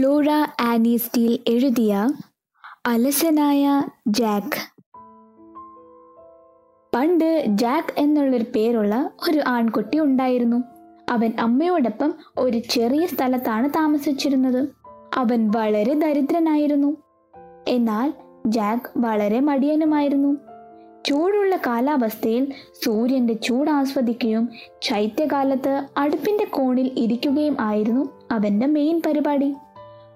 Flora Annie Steel എഴുതിയ അലസനായ Jack. പണ്ട് ജാക്ക് എന്നുള്ളൊരു പേരുള്ള ഒരു ആൺകുട്ടി ഉണ്ടായിരുന്നു. അവൻ അമ്മയോടൊപ്പം ഒരു ചെറിയ സ്ഥലത്താണ് താമസിച്ചിരുന്നത്. അവൻ വളരെ ദരിദ്രനായിരുന്നു. എന്നാൽ ജാക്ക് വളരെ മടിയനുമായിരുന്നു. ചൂടുള്ള കാലാവസ്ഥയിൽ സൂര്യന്റെ ചൂട് ആസ്വദിക്കുകയും ശൈത്യകാലത്ത് അടുപ്പിന്റെ കോണിൽ ഇരിക്കുകയും ആയിരുന്നു അവന്റെ മെയിൻ പരിപാടി.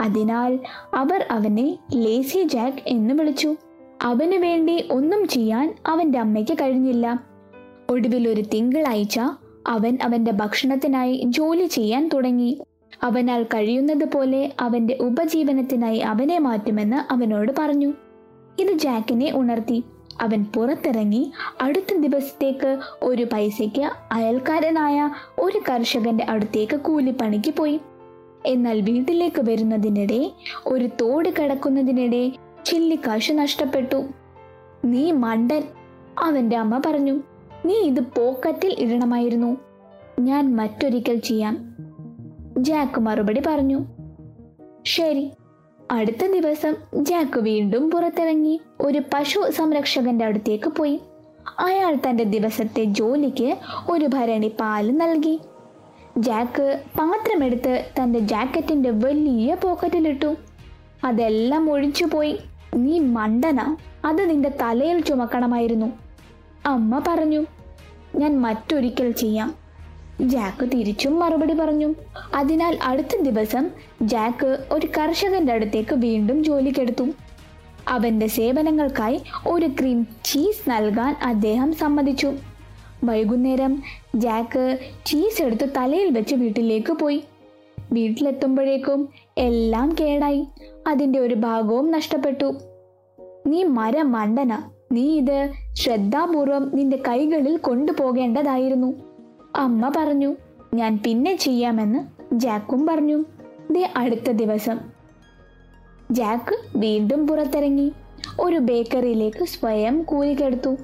അതിനാൽ അവർ അവനെ ലേസി ജാക്ക് എന്ന് വിളിച്ചു. അവന് വേണ്ടി ഒന്നും ചെയ്യാൻ അവന്റെ അമ്മയ്ക്ക് കഴിഞ്ഞില്ല. ഒടുവിൽ ഒരു തിങ്കളാഴ്ച അവൻ അവന്റെ ഭക്ഷണത്തിനായി ജോലി ചെയ്യാൻ തുടങ്ങി. അവനാൽ കഴിയുന്നത് പോലെ അവന്റെ ഉപജീവനത്തിനായി അവനെ മാറ്റുമെന്ന് അവനോട് പറഞ്ഞു. ഇത് ജാക്കിനെ ഉണർത്തി. അവൻ പുറത്തിറങ്ങി അടുത്ത ദിവസത്തേക്ക് ഒരു പൈസയ്ക്ക് അയൽക്കാരനായ ഒരു കർഷകന്റെ അടുത്തേക്ക് കൂലിപ്പണിക്ക് പോയി. എന്നാൽ വീട്ടിലേക്ക് വരുന്നതിനിടെ ഒരു തോട് കിടക്കുന്നതിനിടെ ചില്ലിക്കാശ് നഷ്ടപ്പെട്ടു. നീ മണ്ടൻ അവന്റെ അമ്മ പറഞ്ഞു. നീ ഇത് പോക്കറ്റിൽ ഇടണമായിരുന്നു. ഞാൻ മറ്റൊരിക്കൽ ചെയ്യാം ജാക്ക് മറുപടി പറഞ്ഞു. ശരി. അടുത്ത ദിവസം ജാക്ക് വീണ്ടും പുറത്തിറങ്ങി. ഒരു പശു സംരക്ഷകന്റെ അടുത്തേക്ക് പോയി. അയാൾ തന്റെ ദിവസത്തെ ജോലിക്ക് ഒരു ഭരണി പാൽ നൽകി. ജാക്ക് പാത്രമെടുത്ത് തന്റെ ജാക്കറ്റിന്റെ വലിയ പോക്കറ്റിലിട്ടു. അതെല്ലാം ഒഴിച്ചു പോയി. നീ മണ്ടന? അത് നിന്റെ തലയിൽ ചുമക്കണമായിരുന്നു. അമ്മ പറഞ്ഞു ഞാൻ മറ്റൊരിക്കൽ ചെയ്യാം. ജാക്ക് തിരിച്ചും മറുപടി പറഞ്ഞു. അതിനാൽ അടുത്ത ദിവസം ജാക്ക് ഒരു കർഷകന്റെ അടുത്തേക്ക് വീണ്ടും ജോലിക്കെടുത്തു. അവന്റെ സേവനങ്ങൾക്കായി ഒരു ക്രീം ചീസ് നൽകാൻ അദ്ദേഹം സമ്മതിച്ചു. വൈകുന്നേരം ജാക്ക് ചീസ് എടുത്ത് തലയിൽ വെച്ച് വീട്ടിലേക്ക് പോയി. വീട്ടിലെത്തുമ്പോഴേക്കും എല്ലാം കേടായി. അതിന്റെ ഒരു ഭാഗവും നഷ്ടപ്പെട്ടു. നീ മരം മണ്ടന. നീ ഇത് ശ്രദ്ധാപൂർവം നിന്റെ കൈകളിൽ കൊണ്ടുപോകേണ്ടതായിരുന്നു. അമ്മ പറഞ്ഞു ഞാൻ പിന്നെ ചെയ്യാമെന്ന് ജാക്കും പറഞ്ഞു. ദേ അടുത്ത ദിവസം. ജാക്ക് വീണ്ടും പുറത്തിറങ്ങി. ഒരു ബേക്കറിയിലേക്ക് സ്വയം കൂലിക്കെടുത്തു.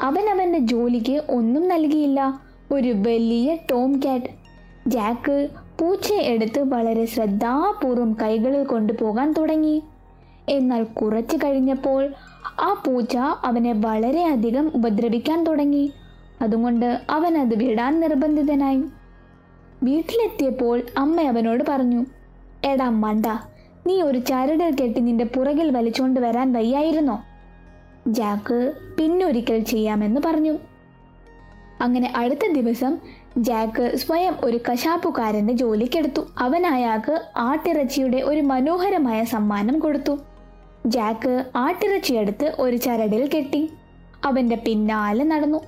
അവൻ അവന്റെ ജോലിക്ക് ഒന്നും നൽകിയില്ല. ഒരു വലിയ ടോം കാറ്റ്. ജാക്ക് പൂച്ചയെ എടുത്ത് വളരെ ശ്രദ്ധാപൂർവം കൈകളിൽ കൊണ്ടുപോകാൻ തുടങ്ങി. എന്നാൽ കുറച്ചു കഴിഞ്ഞപ്പോൾ ആ പൂച്ച അവനെ വളരെയധികം ഉപദ്രവിക്കാൻ തുടങ്ങി. അതുകൊണ്ട് അവൻ അത് വിടാൻ നിർബന്ധിതനായി. വീട്ടിലെത്തിയപ്പോൾ അമ്മ അവനോട് പറഞ്ഞു എടാ മണ്ട നീ ഒരു ചരടിൽ കെട്ടി നിന്റെ പുറകിൽ വലിച്ചുകൊണ്ട് വരാൻ വയ്യായിരുന്നോ? ജാക്ക് പിന്നൊരിക്കൽ ചെയ്യാമെന്ന് പറഞ്ഞു. അങ്ങനെ അടുത്ത ദിവസം ജാക്ക് സ്വയം ഒരു കശാപ്പുകാരന്റെ ജോലിക്കെടുത്തു. അവൻ അയാൾക്ക് ആട്ടിറച്ചിയുടെ ഒരു മനോഹരമായ സമ്മാനം കൊടുത്തു. ജാക്ക് ആട്ടിറച്ചിയെടുത്ത് ഒരു ചരടിൽ കെട്ടി. അവന്റെ പിന്നാലെ നടന്നു.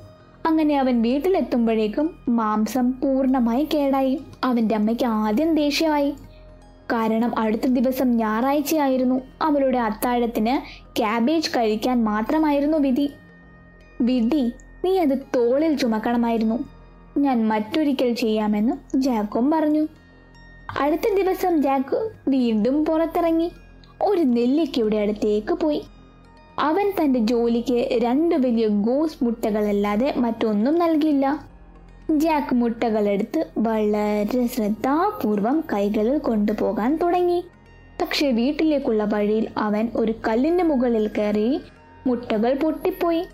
അങ്ങനെ അവൻ വീട്ടിലെത്തുമ്പോഴേക്കും മാംസം പൂർണമായി കേടായി. അവന്റെ അമ്മയ്ക്ക് ആദ്യം ദേഷ്യമായി. കാരണം അടുത്ത ദിവസം ഞായറാഴ്ചയായിരുന്നു. അവളുടെ അത്താഴത്തിന് ക്യാബേജ് കഴിക്കാൻ മാത്രമായിരുന്നു വിധി. വിധി നീ അത് തോളിൽ ചുമക്കണമായിരുന്നു. ഞാൻ മറ്റൊരിക്കൽ ചെയ്യാമെന്ന് ജാക്കും പറഞ്ഞു. അടുത്ത ദിവസം ജാക്ക് വീണ്ടും പുറത്തിറങ്ങി. ഒരു നെല്ലിക്കയുടെ അടുത്തേക്ക് പോയി. അവൻ തന്റെ ജോലിക്ക് രണ്ട് വലിയ ഗോസ് മുട്ടകളല്ലാതെ മറ്റൊന്നും നൽകിയില്ല. ജാക്ക് മുട്ടകളെടുത്ത് വളരെ ശ്രദ്ധാപൂർവം കൈകളിൽ കൊണ്ടുപോകാൻ തുടങ്ങി. പക്ഷെ വീട്ടിലേക്കുള്ള വഴിയിൽ അവൻ ഒരു കല്ലിന്റെ മുകളിൽ കയറി മുട്ടകൾ പൊട്ടിപ്പോയി.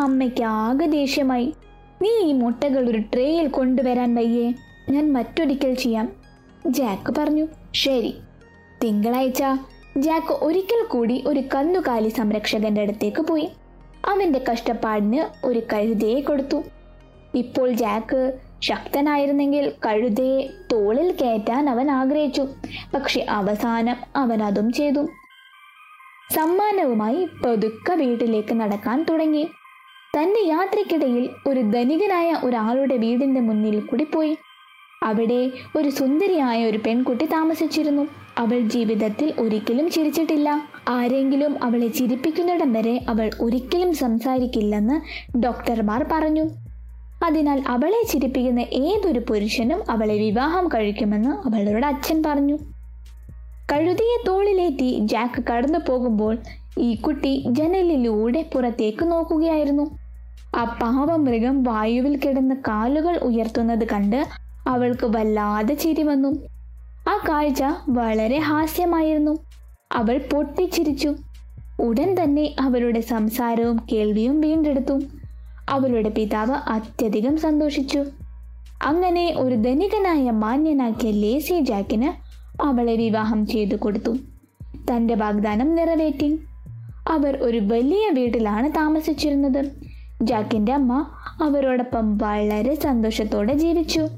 അമ്മയ്ക്ക് ആകെ ദേഷ്യമായി. നീ ഈ മുട്ടകൾ ഒരു ട്രേയിൽ കൊണ്ടുവരാൻ വയ്യേ. ഞാൻ മറ്റൊരിക്കൽ ചെയ്യാം. ജാക്ക് പറഞ്ഞു ശരി. തിങ്കളാഴ്ച ജാക്ക് ഒരിക്കൽ കൂടി ഒരു കന്നുകാലി സംരക്ഷകന്റെ അടുത്തേക്ക് പോയി. അവന്റെ കഷ്ടപ്പാടിന് ഒരു കഴുതയെ കൊടുത്തു. ഇപ്പോൾ ജാക്ക് ശക്തനായിരുന്നെങ്കിൽ കഴുതയെ തോളിൽ കയറ്റാൻ അവൻ ആഗ്രഹിച്ചു. പക്ഷെ അവസാനം അവൻ അതും ചെയ്തു. സമ്മാനവുമായി പതുക്കെ വീട്ടിലേക്ക് നടക്കാൻ തുടങ്ങി. തന്റെ യാത്രയ്ക്കിടയിൽ ഒരു ധനികനായ ഒരാളുടെ വീടിന്റെ മുന്നിൽ കൂടി പോയി. അവിടെ ഒരു സുന്ദരിയായ ഒരു പെൺകുട്ടി താമസിച്ചിരുന്നു. അവൾ ജീവിതത്തിൽ ഒരിക്കലും ചിരിച്ചിട്ടില്ല. ആരെങ്കിലും അവളെ ചിരിപ്പിക്കുന്നിടം വരെ അവൾ ഒരിക്കലും സംസാരിക്കില്ലെന്ന് ഡോക്ടർമാർ പറഞ്ഞു. അതിനാൽ അവളെ ചിരിപ്പിക്കുന്ന ഏതൊരു പുരുഷനും അവളെ വിവാഹം കഴിക്കുമെന്ന് അവളുടെ അച്ഛൻ പറഞ്ഞു. കഴുതിയെ തോളിലേറ്റി ജാക്ക് കടന്നു പോകുമ്പോൾ ഈ കുട്ടി ജനലിലൂടെ പുറത്തേക്ക് നോക്കുകയായിരുന്നു. ആ പാവമൃഗം വായുവിൽ കിടന്ന് കാലുകൾ ഉയർത്തുന്നത് കണ്ട് അവൾക്ക് വല്ലാതെ ചിരി വന്നു. ആ കാഴ്ച വളരെ ഹാസ്യമായിരുന്നു. അവൾ പൊട്ടിച്ചിരിച്ചു. ഉടൻ തന്നെ അവരുടെ സംസാരവും കേൾവിയും വീണ്ടെടുത്തു. അവളുടെ പിതാവ് അത്യധികം സന്തോഷിച്ചു. അങ്ങനെ ഒരു ധനികനായ മാന്യനാക്കിയ ലേസി ജാക്കിന് അവളെ വിവാഹം ചെയ്തു കൊടുത്തു. തന്റെ വാഗ്ദാനം നിറവേറ്റി. അവർ ഒരു വലിയ വീട്ടിലാണ് താമസിച്ചിരുന്നത്. ജാക്കിന്റെ അമ്മ അവരോടൊപ്പം വളരെ സന്തോഷത്തോടെ ജീവിച്ചു.